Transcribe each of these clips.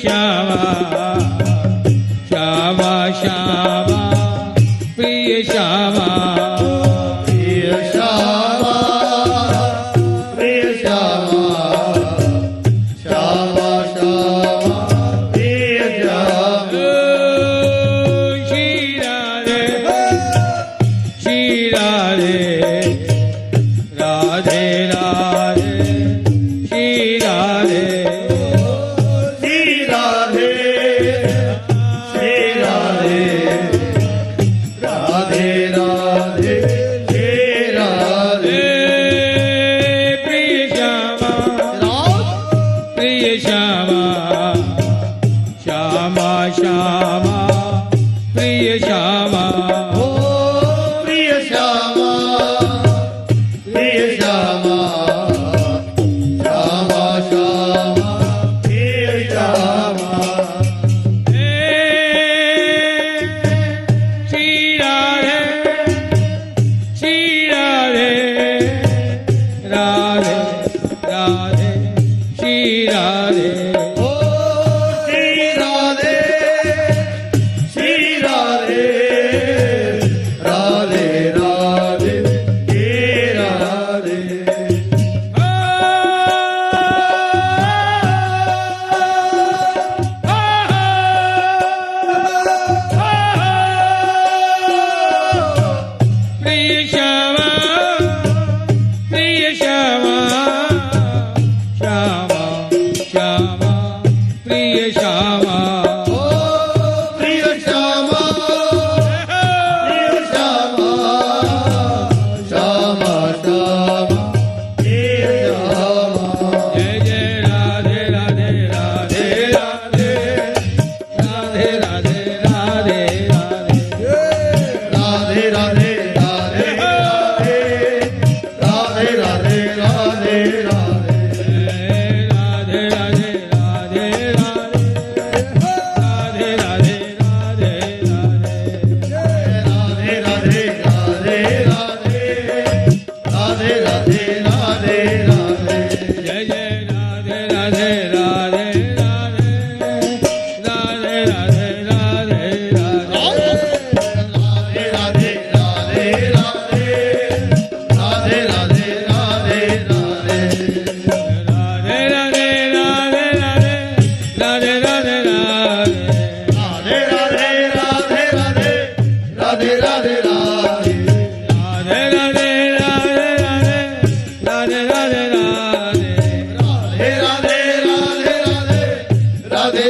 Shyama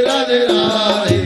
Radhe Radhe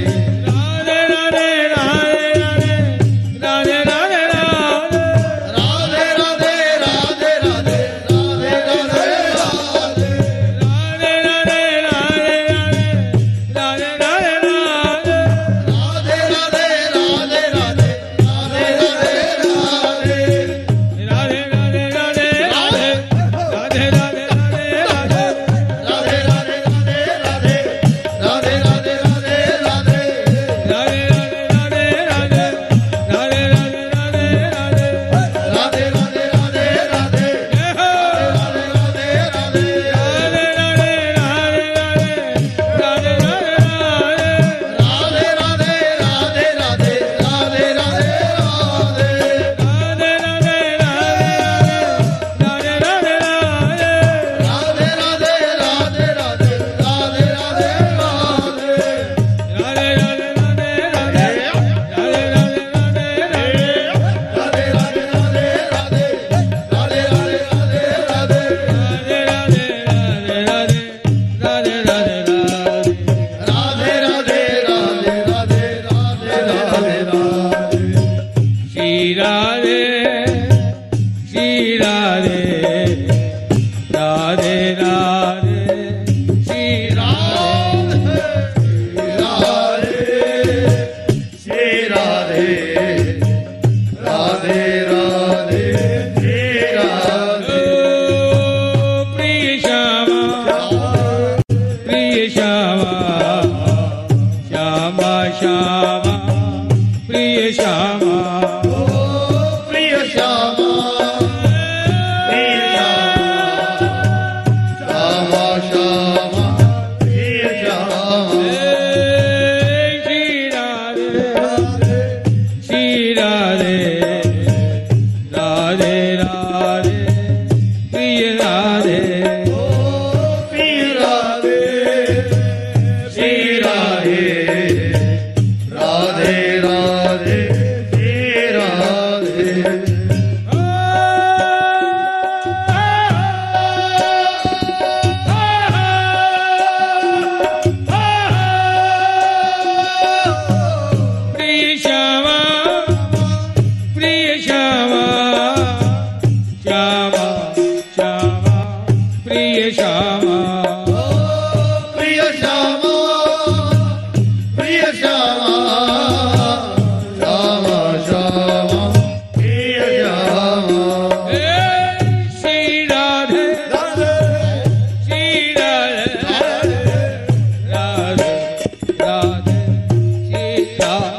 Shri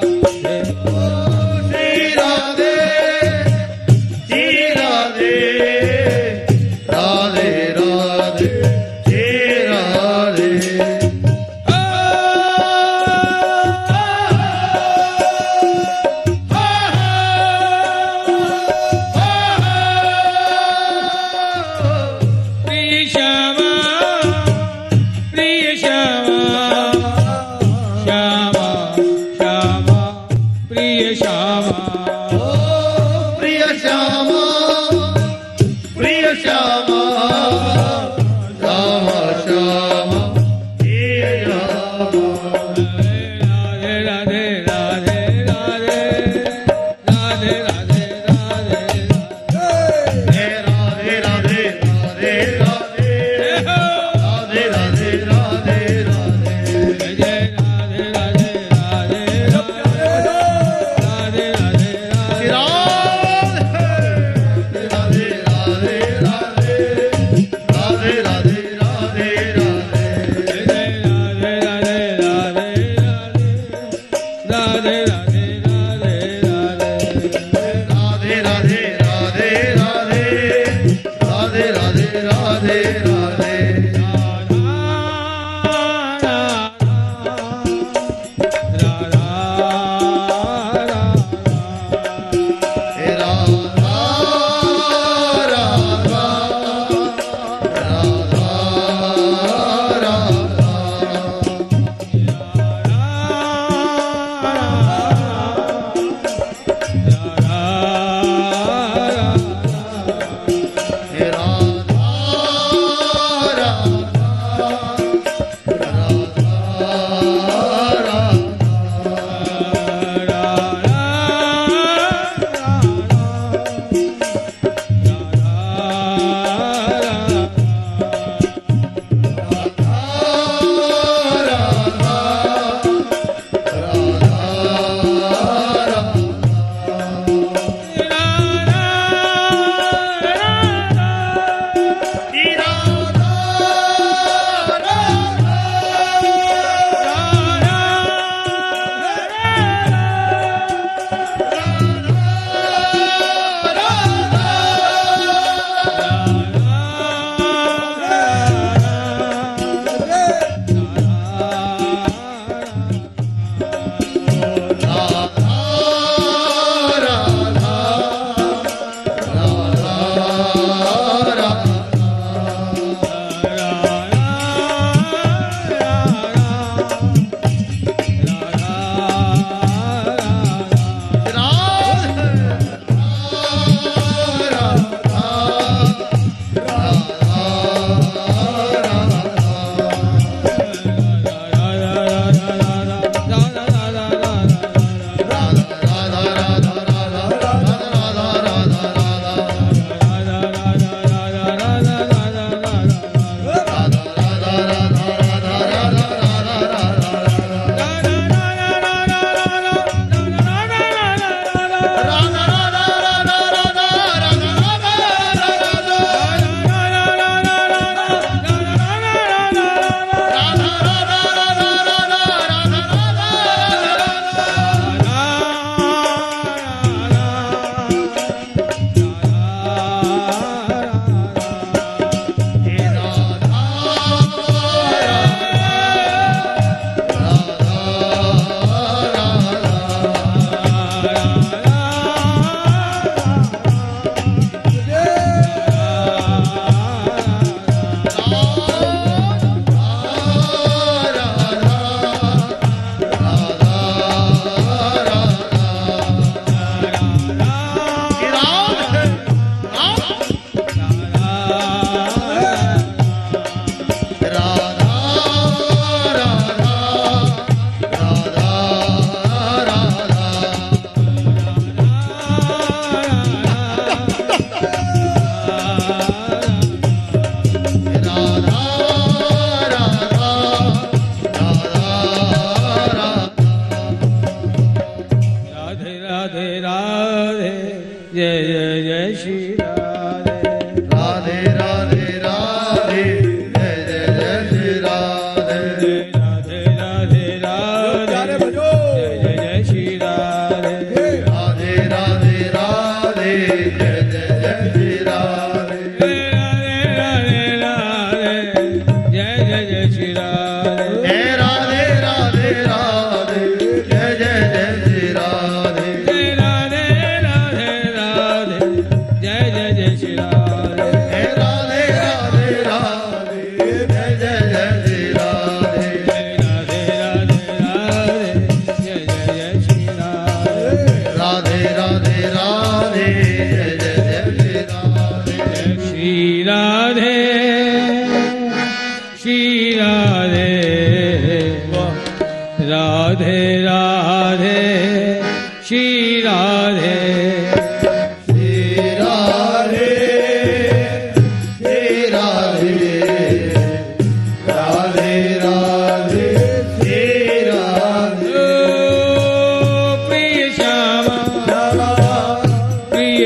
Shyama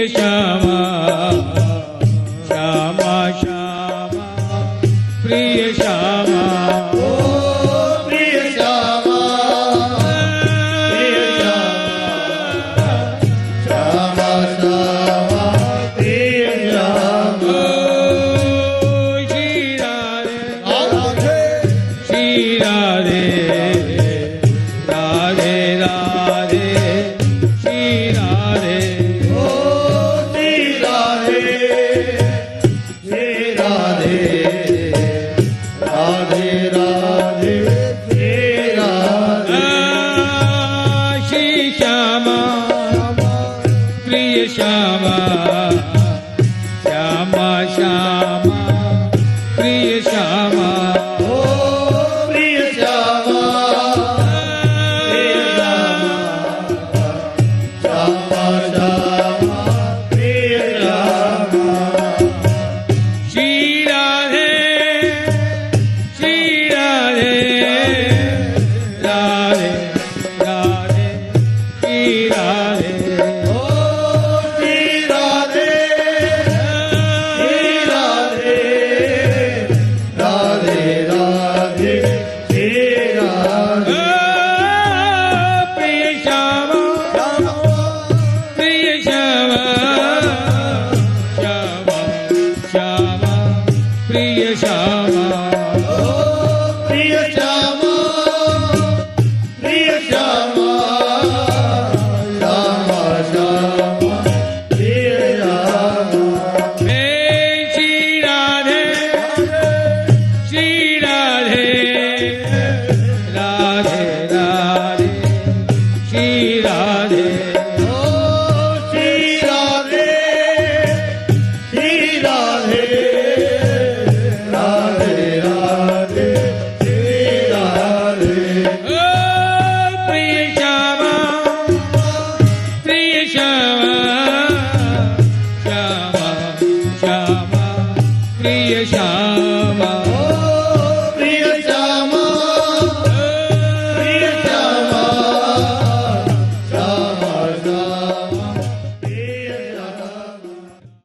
Krishna.